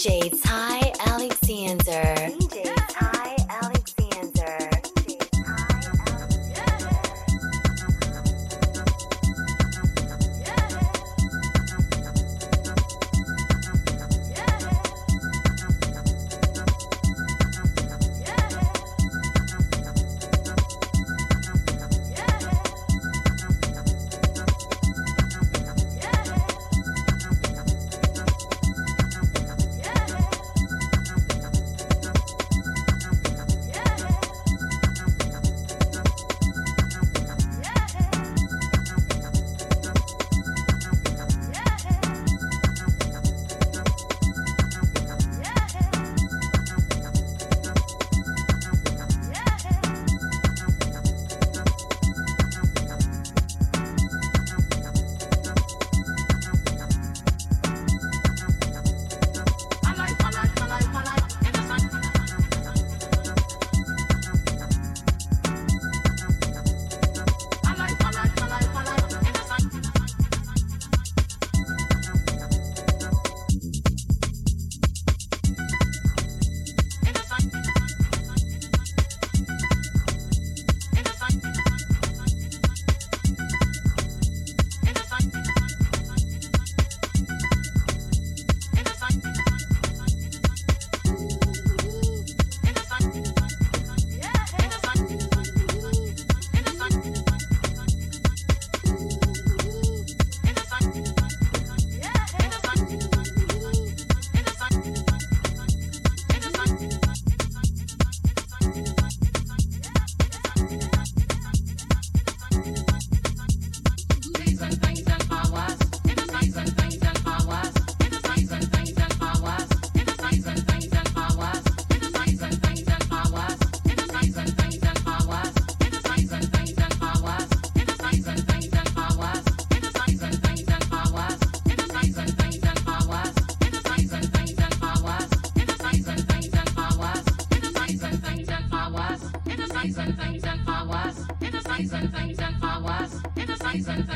DJ Ty Alexander. and things and flowers. In the season,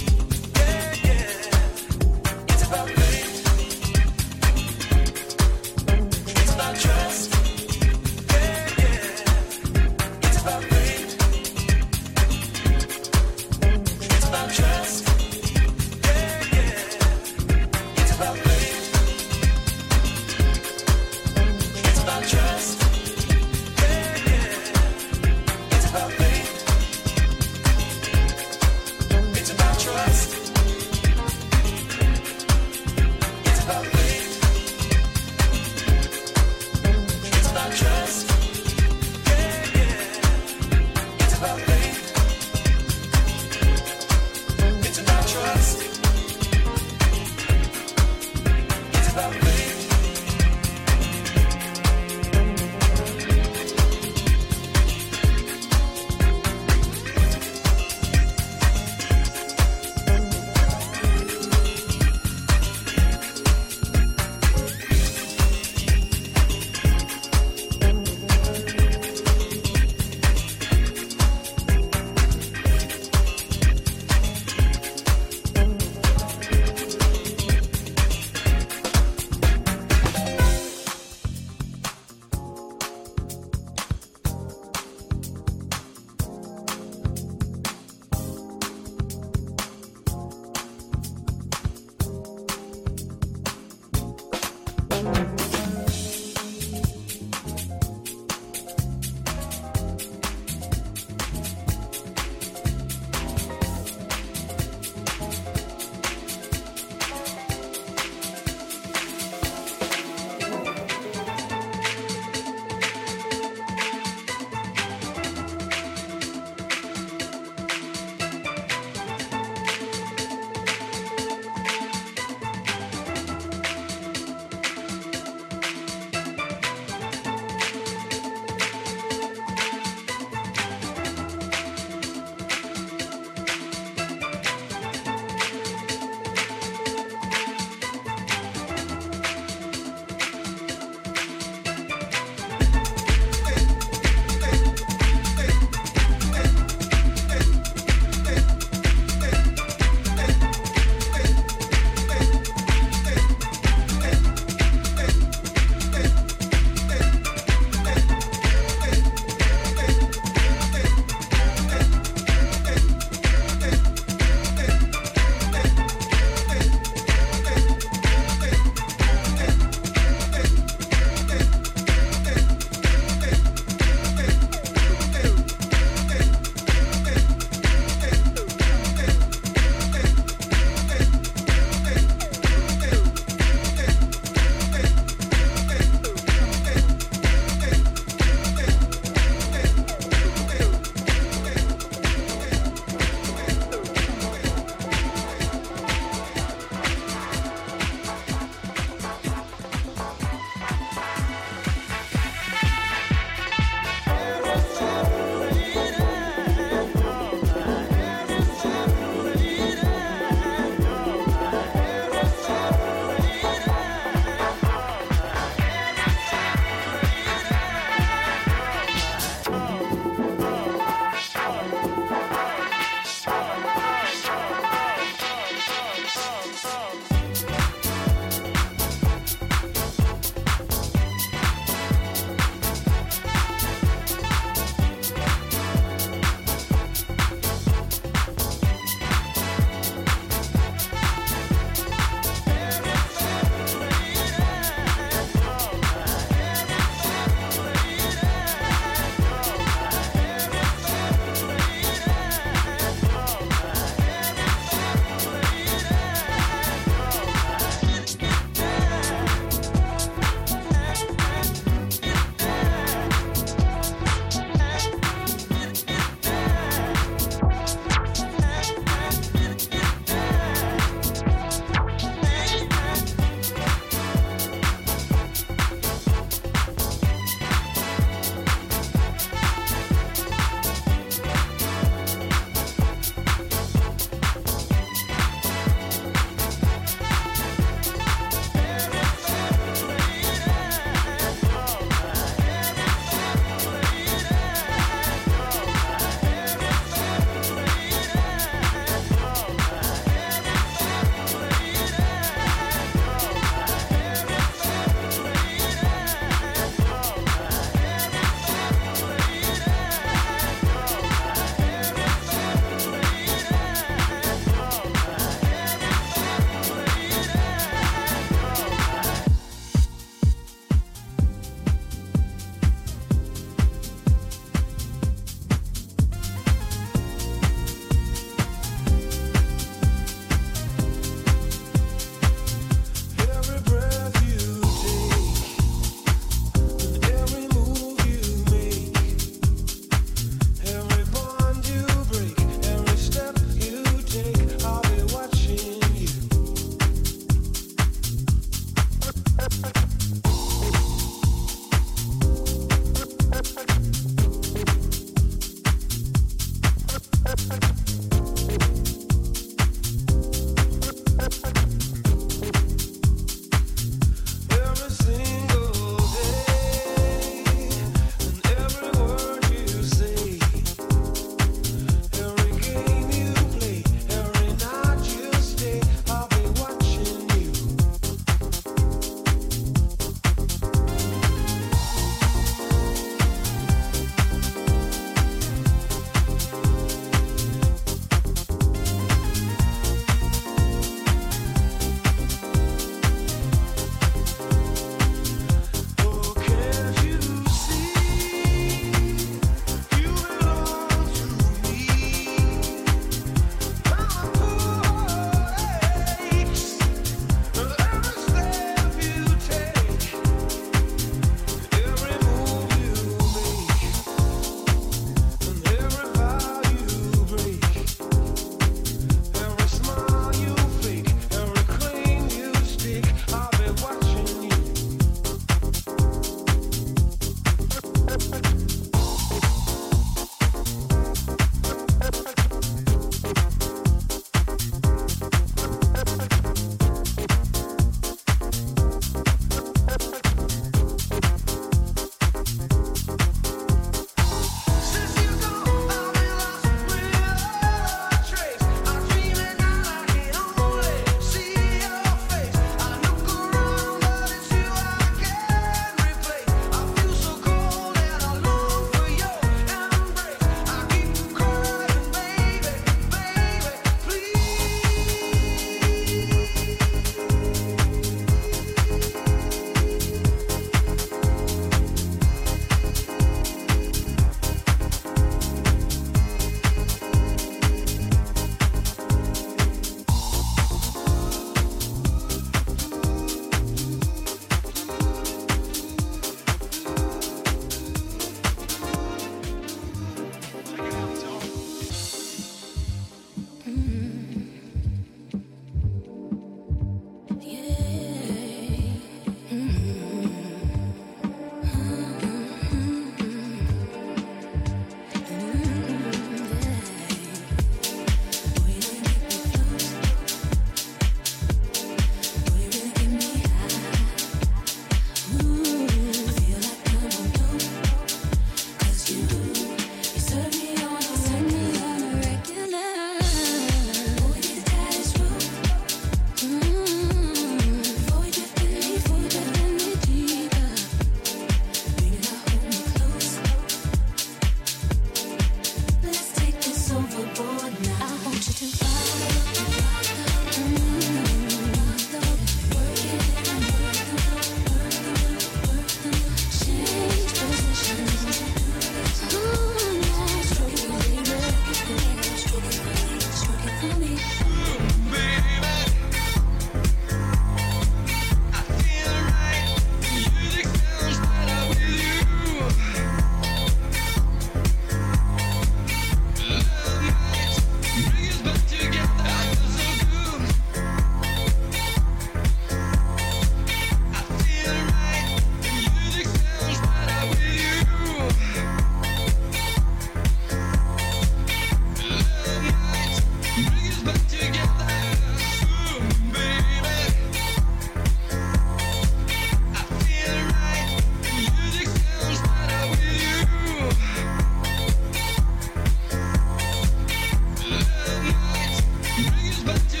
but do